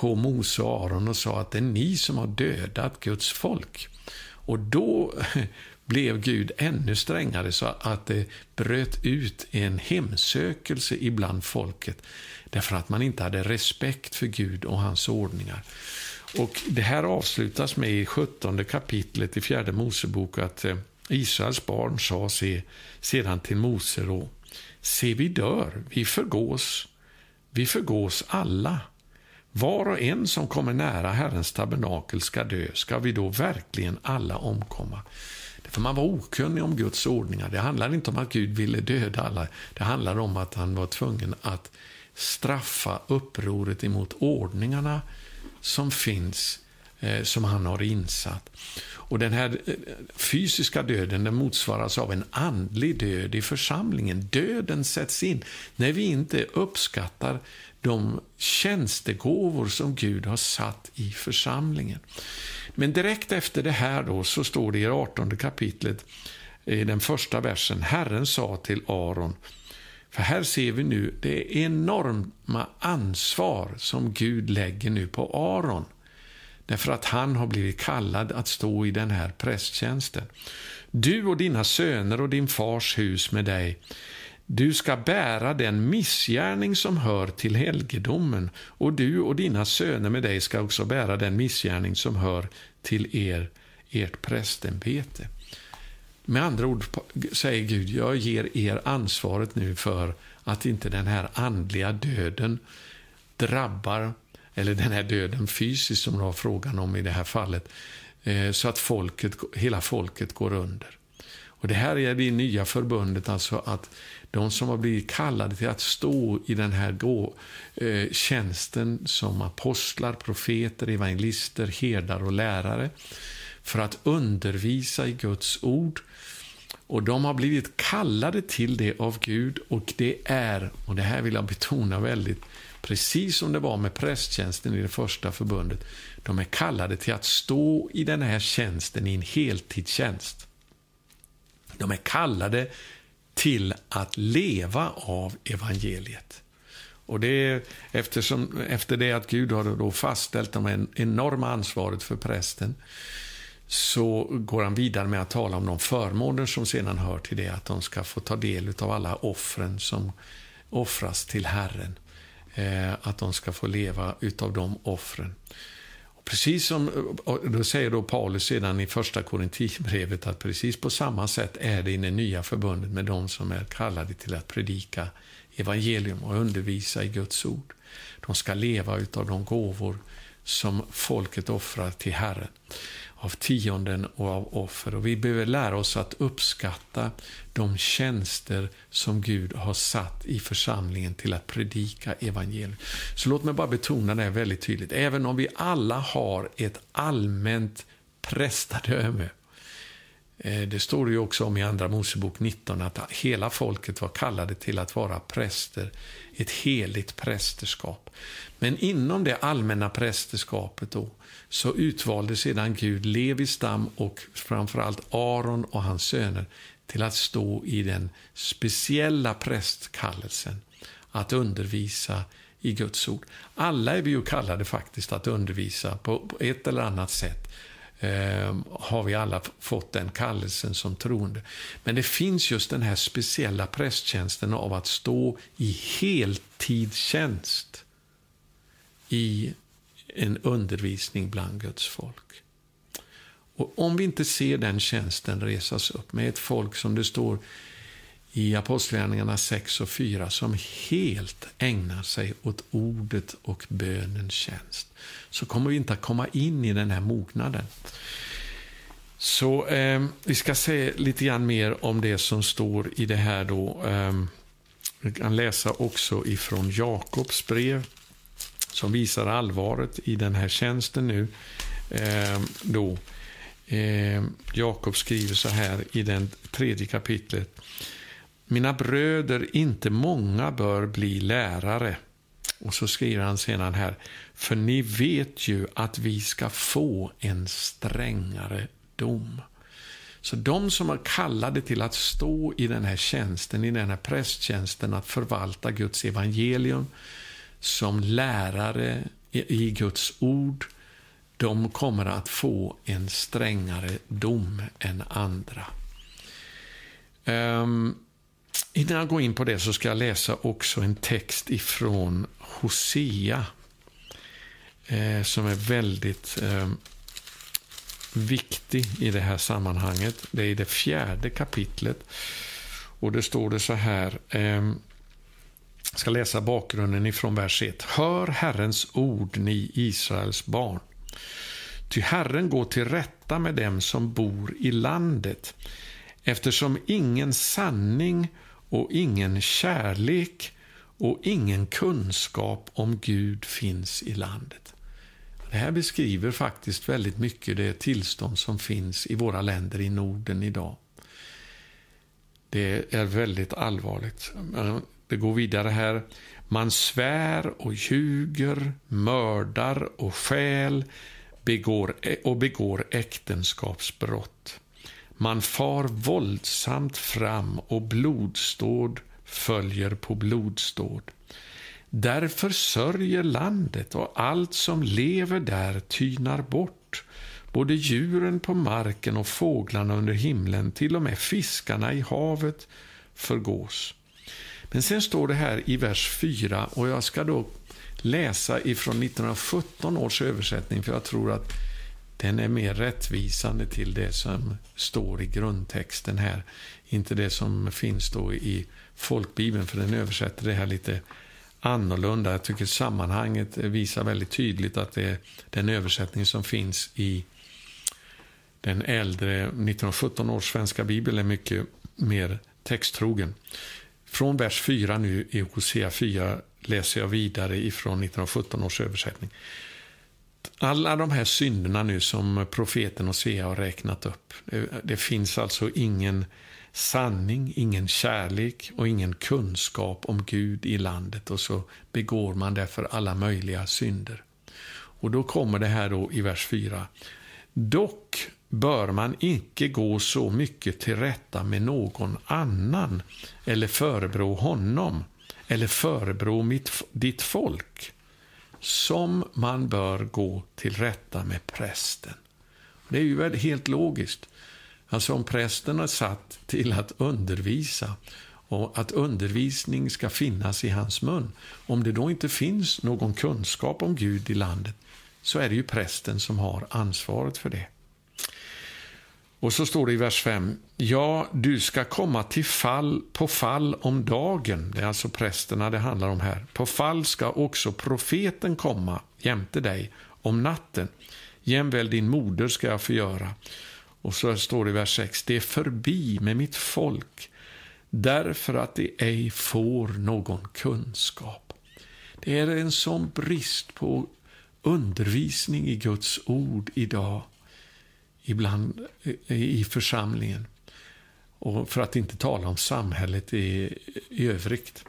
på Mose och Aron och sa att det är ni som har dödat Guds folk. Och då blev Gud ännu strängare så att det bröt ut en hemsökelse ibland folket därför att man inte hade respekt för Gud och hans ordningar. Och Det här avslutas med i 17 kapitlet i fjärde Mosebok att eh, Israels barn sa se, sedan till Mose då, se vi dör, vi förgås, vi förgås alla. Var och en som kommer nära Herrens tabernakel ska dö, ska vi då verkligen alla omkomma? För man var okunnig om Guds ordningar. Det handlade inte om att Gud ville döda alla. Det handlade om att han var tvungen att straffa upproret emot ordningarna som finns, eh, som han har insatt. Och Den här eh, fysiska döden den motsvaras av en andlig död i församlingen. Döden sätts in när vi inte uppskattar de tjänstegåvor som Gud har satt i församlingen. Men direkt efter det här då så står det i 18 kapitlet, i den första versen, Herren sa till Aron, för här ser vi nu det enorma ansvar som Gud lägger nu på Aron. Därför att han har blivit kallad att stå i den här prästtjänsten. Du och dina söner och din fars hus med dig du ska bära den missgärning som hör till helgedomen, och du och dina söner med dig ska också bära den missgärning som hör till er, ert prästämbete. Med andra ord säger Gud, jag ger er ansvaret nu för att inte den här andliga döden drabbar, eller den här döden fysiskt som det var frågan om i det här fallet, eh, så att folket, hela folket går under. Och Det här är det nya förbundet, alltså att de som har blivit kallade till att stå i den här gå, eh, tjänsten som apostlar, profeter, evangelister, herdar och lärare för att undervisa i Guds ord. Och De har blivit kallade till det av Gud och det är, och det här vill jag betona väldigt, precis som det var med prästtjänsten i det första förbundet, de är kallade till att stå i den här tjänsten i en heltidstjänst. De är kallade till att leva av evangeliet. Och det är eftersom, efter det att Gud har då fastställt det enorma ansvaret för prästen så går han vidare med att tala om de förmåner som sedan hör till det, att de ska få ta del av alla offren som offras till Herren. Eh, att de ska få leva utav de offren. Precis som, då säger då Paulus sedan i första Korinthierbrevet att precis på samma sätt är det i det nya förbundet med de som är kallade till att predika evangelium och undervisa i Guds ord. De ska leva utav de gåvor som folket offrar till Herren av tionden och av offer. Och vi behöver lära oss att uppskatta de tjänster som Gud har satt i församlingen till att predika evangeliet. Så låt mig bara betona det väldigt tydligt. Även om vi alla har ett allmänt prästadöme eh, det står ju också om i Andra Mosebok 19 att hela folket var kallade till att vara präster, ett heligt prästerskap. Men inom det allmänna prästerskapet då, så utvalde sedan Gud Levis stam och framförallt Aron och hans söner till att stå i den speciella prästkallelsen att undervisa i Guds ord. Alla är vi ju kallade faktiskt att undervisa på, ett eller annat sätt. Ehm, har vi alla fått den kallelsen som troende. Men det finns just den här speciella prästtjänsten av att stå i heltidstjänst i en undervisning bland Guds folk. Och Om vi inte ser den tjänsten resas upp med ett folk som det står i Apostlagärningarna 6 och 4 som helt ägnar sig åt ordet och bönens tjänst så kommer vi inte att komma in i den här mognaden. Så eh, vi ska se lite grann mer om det som står i det här då. Eh, vi kan läsa också ifrån Jakobs brev som visar allvaret i den här tjänsten nu. Eh, då eh, Jakob skriver så här i den tredje kapitlet. Mina bröder, inte många bör bli lärare. Och så skriver han sedan här, för ni vet ju att vi ska få en strängare dom. Så de som är kallade till att stå i den här tjänsten, i den här prästtjänsten, att förvalta Guds evangelium, som lärare i Guds ord, de kommer att få en strängare dom än andra. Um, innan jag går in på det så ska jag läsa också en text ifrån Hosea eh, som är väldigt eh, viktig i det här sammanhanget. Det är i det fjärde kapitlet. Och det står det så här. Eh, jag ska läsa bakgrunden ifrån vers 1. Hör Herrens ord, ni Israels barn. Ty Herren går till rätta med dem som bor i landet, eftersom ingen sanning och ingen kärlek och ingen kunskap om Gud finns i landet. Det här beskriver faktiskt väldigt mycket det tillstånd som finns i våra länder i Norden idag. Det är väldigt allvarligt. Det går vidare här. Man svär och ljuger, mördar och skäl begår, och begår äktenskapsbrott. Man far våldsamt fram och blodsdåd följer på blodsdåd. Därför sörjer landet och allt som lever där tynar bort. Både djuren på marken och fåglarna under himlen, till och med fiskarna i havet förgås. Men sen står det här i vers 4 och jag ska då läsa ifrån 1917 års översättning för jag tror att den är mer rättvisande till det som står i grundtexten här. Inte det som finns då i folkbibeln, för den översätter det här lite annorlunda. Jag tycker sammanhanget visar väldigt tydligt att det är den översättning som finns i den äldre 1917 års svenska bibel är mycket mer texttrogen. Från vers 4 nu i Hosea 4 läser jag vidare ifrån 1917 års översättning. Alla de här synderna nu som profeten Hosea har räknat upp. Det, finns alltså ingen sanning, ingen kärlek och ingen kunskap om Gud i landet och så begår man därför alla möjliga synder. Och då kommer det här då i vers 4. Dock bör man icke gå så mycket till rätta med någon annan eller förebrå honom eller förebrå mitt, ditt folk som man bör gå till rätta med prästen. Det är ju helt logiskt. Alltså om prästen är satt till att undervisa och att undervisning ska finnas i hans mun. Om det då inte finns någon kunskap om Gud i landet så är det ju prästen som har ansvaret för det. Och så står det i vers 5. Ja, du ska komma till fall på fall om dagen. Det är alltså prästerna det handlar om här. På fall ska också profeten komma jämte dig om natten. Jämväl din moder ska jag förgöra. Och så står det i vers 6. Det är förbi med mitt folk därför att det ej får någon kunskap. Det är en sån brist på undervisning i Guds ord idag ibland i församlingen. Och för att inte tala om samhället i, i övrigt.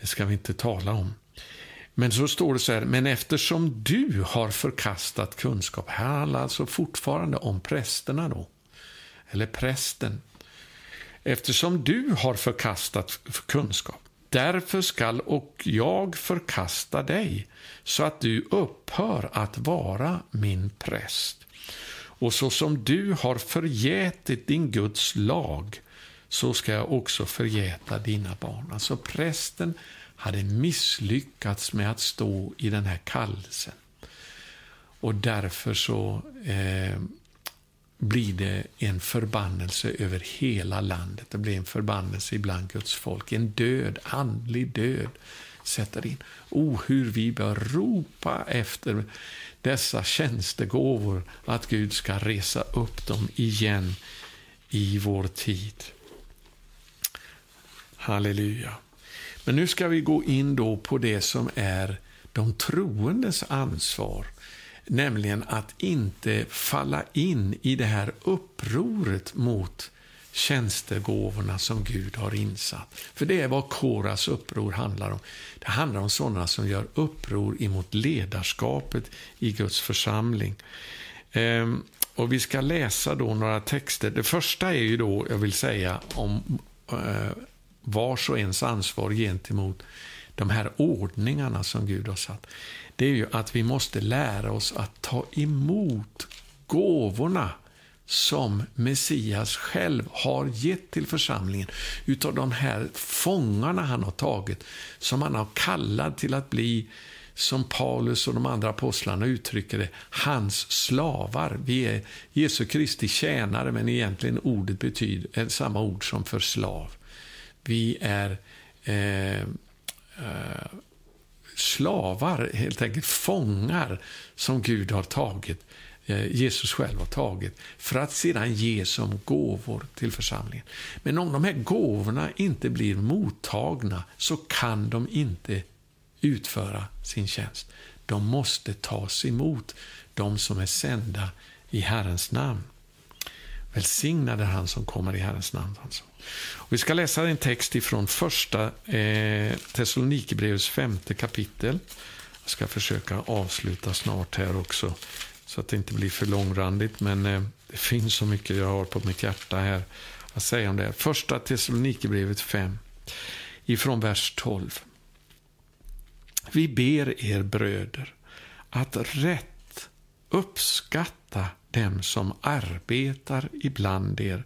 Det ska vi inte tala om. Men så står det så här, men eftersom du har förkastat kunskap, här handlar alltså fortfarande om prästerna då, eller prästen. Eftersom du har förkastat kunskap, därför skall och jag förkasta dig, så att du upphör att vara min präst. Och så som du har förgätit din Guds lag, så ska jag också förgäta dina barn. Alltså prästen hade misslyckats med att stå i den här kallelsen. Och därför så eh, blir det en förbannelse över hela landet. Det blir en förbannelse ibland Guds folk. En död, andlig död sätter in. O, hur vi bör ropa efter dessa tjänstegåvor, att Gud ska resa upp dem igen i vår tid. Halleluja. Men nu ska vi gå in då på det som är de troendes ansvar, nämligen att inte falla in i det här upproret mot tjänstegåvorna som Gud har insatt. För det är vad Koras uppror handlar om. Det handlar om sådana som gör uppror emot ledarskapet i Guds församling. Ehm, och Vi ska läsa då några texter. Det första är ju då, jag vill säga, om eh, vars och ens ansvar gentemot de här ordningarna som Gud har satt. Det är ju att vi måste lära oss att ta emot gåvorna som Messias själv har gett till församlingen utav de här fångarna han har tagit, som han har kallat till att bli som Paulus och de andra apostlarna uttrycker det, hans slavar. Vi är Jesu Kristi tjänare, men egentligen ordet betyder eh, samma ord som för slav. Vi är eh, eh, slavar, helt enkelt fångar, som Gud har tagit, Eh, Jesus själv har tagit, för att sedan ge som gåvor till församlingen. Men om de här gåvorna inte blir mottagna så kan de inte utföra sin tjänst. De måste tas emot, de som är sända i Herrens namn. Välsignad är han som kommer i Herrens namn. Alltså. vi ska läsa en text ifrån första eh, Thessalonikerbrevets femte kapitel. Jag ska försöka avsluta snart här också, så att det inte blir för långrandigt. Men eh, det finns så mycket jag har på mitt hjärta här att säga om det. Första Thessalonikerbrevet 5, ifrån vers 12. Vi ber er bröder att rätt uppskatta dem som arbetar ibland er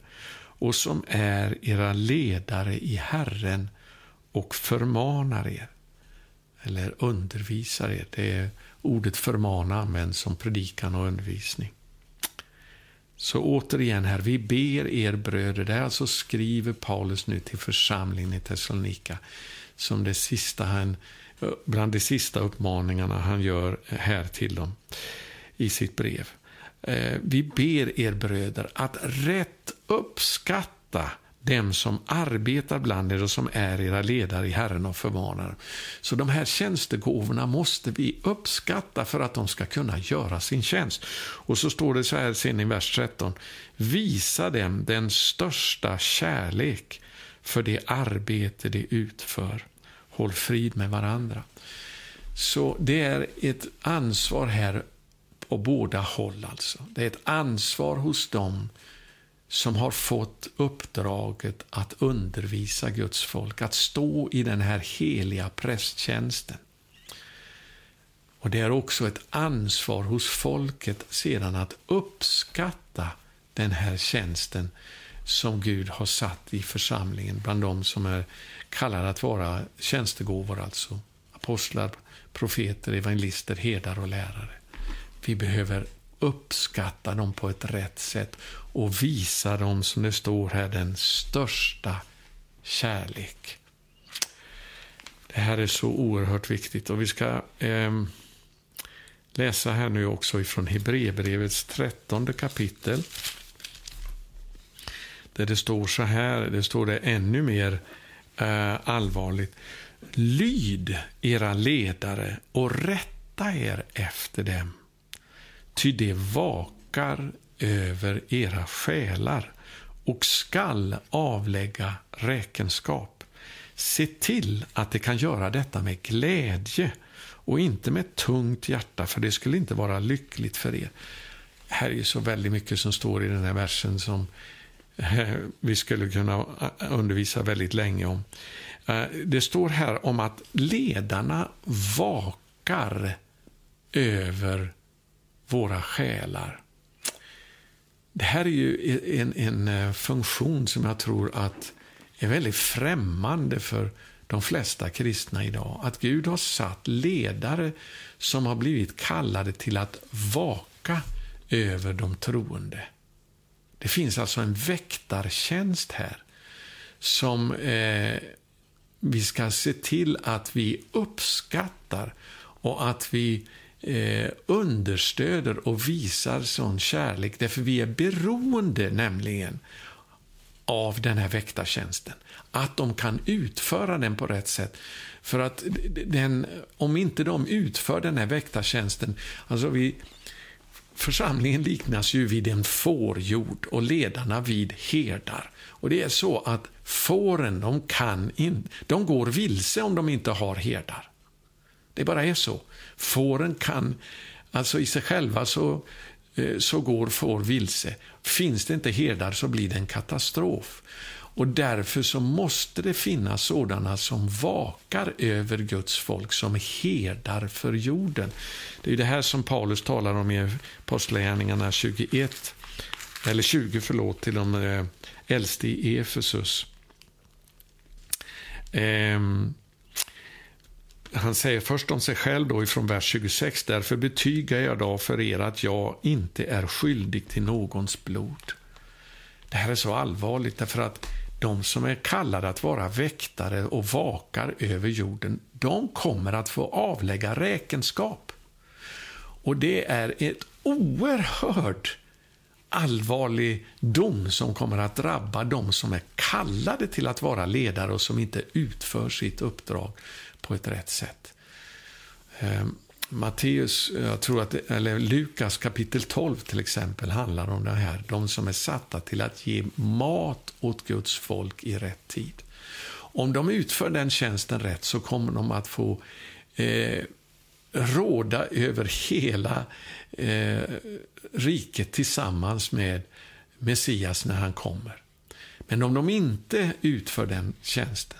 och som är era ledare i Herren och förmanar er. Eller undervisar er. Det är ordet förmana används som predikan och undervisning. Så återigen här, vi ber er bröder, det är alltså skriver Paulus nu till församlingen i Thessalonika, som det sista han, bland de sista uppmaningarna han gör här till dem i sitt brev. Eh, vi ber er bröder att rätt uppskatta dem som arbetar bland er och som är era ledare i Herren och förmanar. Så de här tjänstegåvorna måste vi uppskatta för att de ska kunna göra sin tjänst. Och så står det så här sen i vers 13. Visa dem den största kärlek för det arbete de utför. Håll frid med varandra. Så det är ett ansvar här på båda håll. Alltså. Det är ett ansvar hos dem som har fått uppdraget att undervisa Guds folk, att stå i den här heliga prästtjänsten. Och Det är också ett ansvar hos folket sedan att uppskatta den här tjänsten som Gud har satt i församlingen bland de som är kallade att vara tjänstegåvor, alltså apostlar, profeter, evangelister, herdar och lärare. Vi behöver uppskatta dem på ett rätt sätt och visa dem, som det står här, den största kärlek. Det här är så oerhört viktigt och vi ska eh, läsa här nu också ifrån Hebreerbrevets trettonde kapitel. Där det står så här, det står det ännu mer eh, allvarligt. Lyd era ledare och rätta er efter dem ty det vakar över era själar och skall avlägga räkenskap. Se till att det kan göra detta med glädje och inte med tungt hjärta, för det skulle inte vara lyckligt för er. Här är så väldigt mycket som står i den här versen som eh, vi skulle kunna eh, undervisa väldigt länge om. Eh, det står här om att ledarna vakar över våra själar. Det här är ju en, en eh, funktion som jag tror att är väldigt främmande för de flesta kristna idag. Att Gud har satt ledare som har blivit kallade till att vaka över de troende. Det finns alltså en väktartjänst här som eh, vi ska se till att vi uppskattar och att vi eh, understöder och visar sån kärlek, därför vi är beroende nämligen av den här väktartjänsten. Att de kan utföra den på rätt sätt. För att den, om inte de utför den här väktartjänsten, alltså vi, församlingen liknas ju vid en fårjord och ledarna vid herdar. Och det är så att fåren, de kan in, de går vilse om de inte har herdar. Det bara är så. Fåren kan, alltså i sig själva så, eh, så går får vilse. Finns det inte herdar så blir det en katastrof. Och därför så måste det finnas sådana som vakar över Guds folk, som herdar för jorden. Det är det här som Paulus talar om i Apostlagärningarna 21, eller 20, förlåt, till de eh, äldste i Efesus. Ehm, han säger först om sig själv då ifrån vers 26. Därför betygar jag då för er att jag inte är skyldig till någons blod. Det här är så allvarligt därför att de som är kallade att vara väktare och vakar över jorden, de kommer att få avlägga räkenskap. Och det är ett oerhört allvarlig dom som kommer att drabba de som är kallade till att vara ledare och som inte utför sitt uppdrag på ett rätt sätt. Ehm, Matteus, jag tror att, eller Lukas kapitel 12 till exempel handlar om det här. De som är satta till att ge mat åt Guds folk i rätt tid. Om de utför den tjänsten rätt så kommer de att få eh, råda över hela eh, riket tillsammans med Messias när han kommer. Men om de inte utför den tjänsten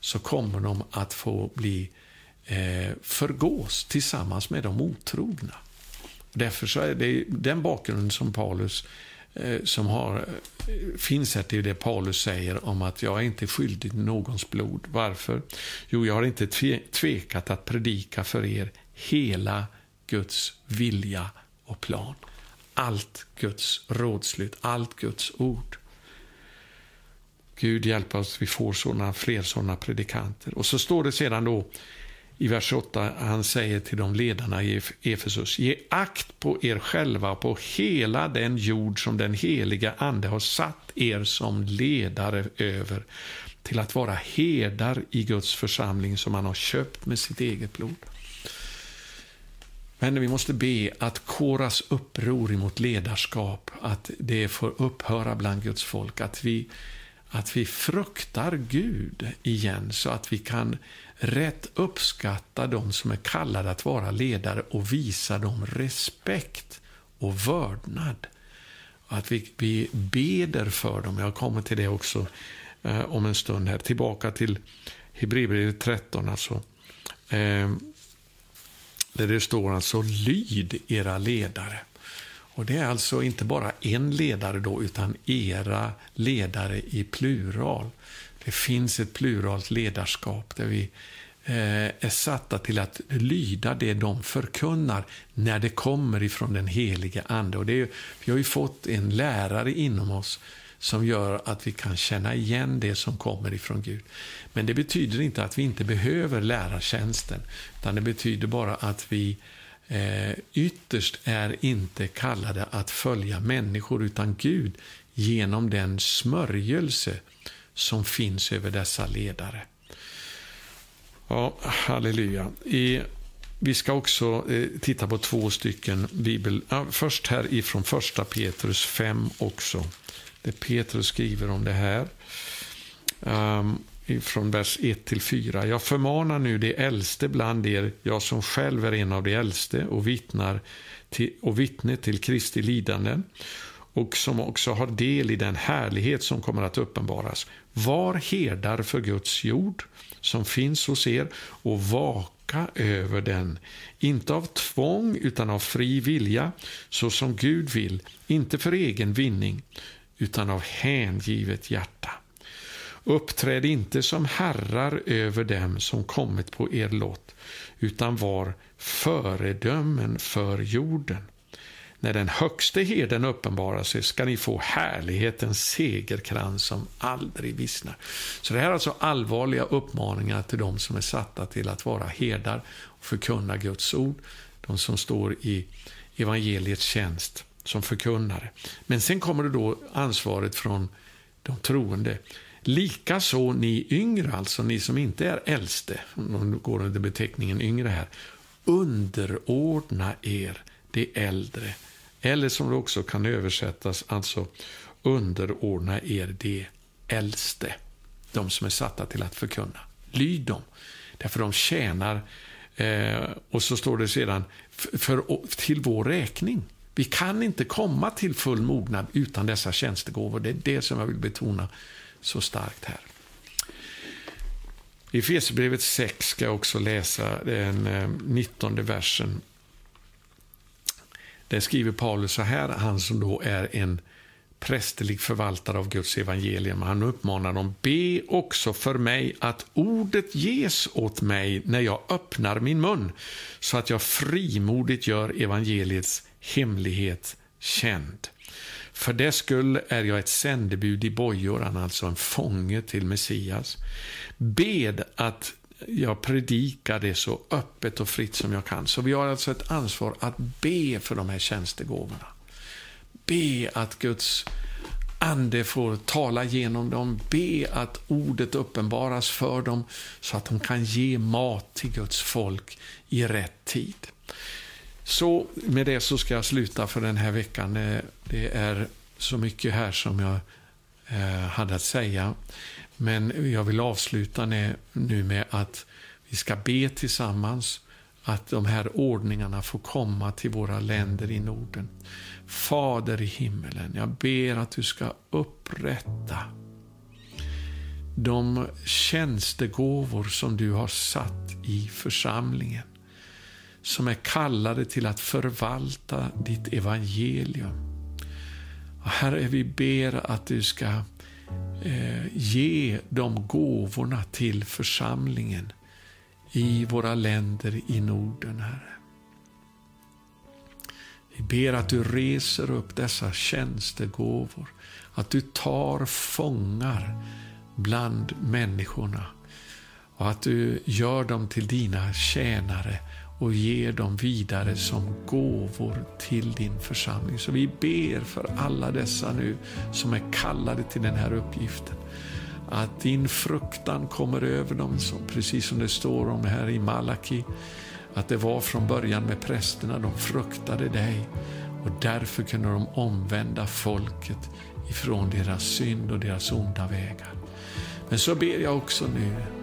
så kommer de att få bli eh, förgås tillsammans med de otrogna. Därför så är det den bakgrunden som Paulus eh, som har, eh, finns här till det Paulus säger om att jag är inte skyldig någons blod. Varför? Jo, jag har inte tvekat att predika för er hela Guds vilja och plan. Allt Guds rådslut, allt Guds ord. Gud hjälp oss, vi får såna, fler sådana predikanter. Och så står det sedan då i vers 8, han säger till de ledarna i Efesus, ge akt på er själva och på hela den jord som den heliga Ande har satt er som ledare över, till att vara herdar i Guds församling som han har köpt med sitt eget blod. Men vi måste be att Koras uppror mot ledarskap, att det får upphöra bland Guds folk, att vi, att vi fruktar Gud igen så att vi kan rätt uppskatta de som är kallade att vara ledare och visa dem respekt och vördnad. Att vi, vi beder för dem. Jag kommer till det också eh, om en stund. här. Tillbaka till Hebreerbrevet 13. Alltså. Eh, där det står alltså lyd era ledare. Och Det är alltså inte bara en ledare då, utan era ledare i plural. Det finns ett pluralt ledarskap där vi eh, är satta till att lyda det de förkunnar när det kommer ifrån den heliga Ande. Och det är, vi har ju fått en lärare inom oss som gör att vi kan känna igen det som kommer ifrån Gud. Men det betyder inte att vi inte behöver lärartjänsten, utan det betyder bara att vi eh, ytterst är inte kallade att följa människor, utan Gud genom den smörjelse som finns över dessa ledare. Ja, halleluja. I, vi ska också eh, titta på två stycken bibel... Ja, först här ifrån första Petrus 5 också det Petrus skriver om det här. Ehm, um, från vers 1 till 4. Jag förmanar nu de äldste bland er, jag som själv är en av de äldste och, vittnar till, och vittne till Kristi lidanden och som också har del i den härlighet som kommer att uppenbaras. Var herdar för Guds jord som finns hos er och vaka över den, inte av tvång utan av fri vilja, så som Gud vill, inte för egen vinning, utan av hängivet hjärta. Uppträd inte som herrar över dem som kommit på er lott, utan var föredömen för jorden. När den högste herden uppenbarar sig ska ni få härlighetens segerkrans som aldrig vissnar. Så det här är alltså allvarliga uppmaningar till de som är satta till att vara herdar och förkunna Guds ord. De som står i evangeliets tjänst som förkunnare. Men sen kommer det då ansvaret från de troende. Likaså ni yngre, alltså ni som inte är äldste, om går under beteckningen yngre här, underordna er de äldre. Eller som det också kan översättas, alltså underordna er de äldste, de som är satta till att förkunna. Lyd dem, därför de tjänar, eh, och så står det sedan, för, för, till vår räkning. Vi kan inte komma till full mognad utan dessa tjänstegåvor. Det är det som jag vill betona så starkt här. I Efesierbrevet 6 ska jag också läsa den eh, 19 versen. Där skriver Paulus så här, han som då är en prästerlig förvaltare av Guds evangelium. Han uppmanar dem, be också för mig att ordet ges åt mig när jag öppnar min mun, så att jag frimodigt gör evangeliets hemlighet känd. För det skull är jag ett sändebud i bojor, alltså en fånge till Messias. Bed att jag predikar det så öppet och fritt som jag kan. Så vi har alltså ett ansvar att be för de här tjänstegåvorna. Be att Guds ande får tala genom dem. Be att ordet uppenbaras för dem så att de kan ge mat till Guds folk i rätt tid. Så med det så ska jag sluta för den här veckan. Det är så mycket här som jag eh, hade att säga. Men jag vill avsluta nu med att vi ska be tillsammans att de här ordningarna får komma till våra länder i Norden. Fader i himmelen, jag ber att du ska upprätta de tjänstegåvor som du har satt i församlingen som är kallade till att förvalta ditt evangelium. Herre, vi ber att du ska eh, ge de gåvorna till församlingen i våra länder i Norden, Herre. Vi ber att du reser upp dessa tjänstegåvor, att du tar fångar bland människorna och att du gör dem till dina tjänare och ger dem vidare som gåvor till din församling. Så vi ber för alla dessa nu som är kallade till den här uppgiften. Att din fruktan kommer över dem, precis som det står om här i Malaki. Att det var från början med prästerna, de fruktade dig och därför kunde de omvända folket ifrån deras synd och deras onda vägar. Men så ber jag också nu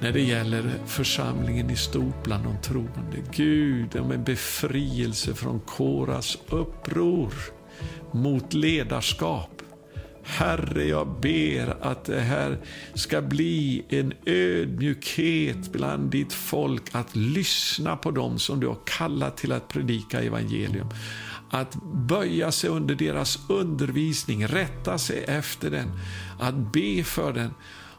när det gäller församlingen i stort bland de troende. Gud, om en befrielse från Koras uppror mot ledarskap. Herre, jag ber att det här ska bli en ödmjukhet bland ditt folk att lyssna på dem som du har kallat till att predika evangelium. Att böja sig under deras undervisning, rätta sig efter den, att be för den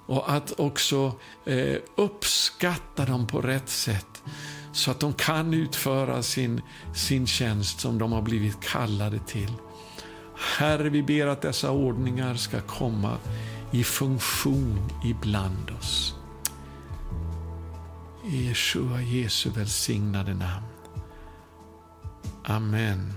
och att också eh, uppskatta dem på rätt sätt så att de kan utföra sin, sin tjänst som de har blivit kallade till. Herre, vi ber att dessa ordningar ska komma i funktion ibland oss. I Jeshua Jesu välsignade namn. Amen.